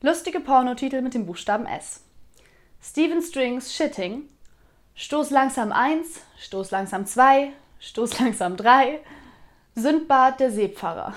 Lustige Pornotitel mit dem Buchstaben S. Steven Strings Shitting. Stoß langsam 1, Stoß langsam 2, Stoß langsam 3. Sündbad der Seepfarrer.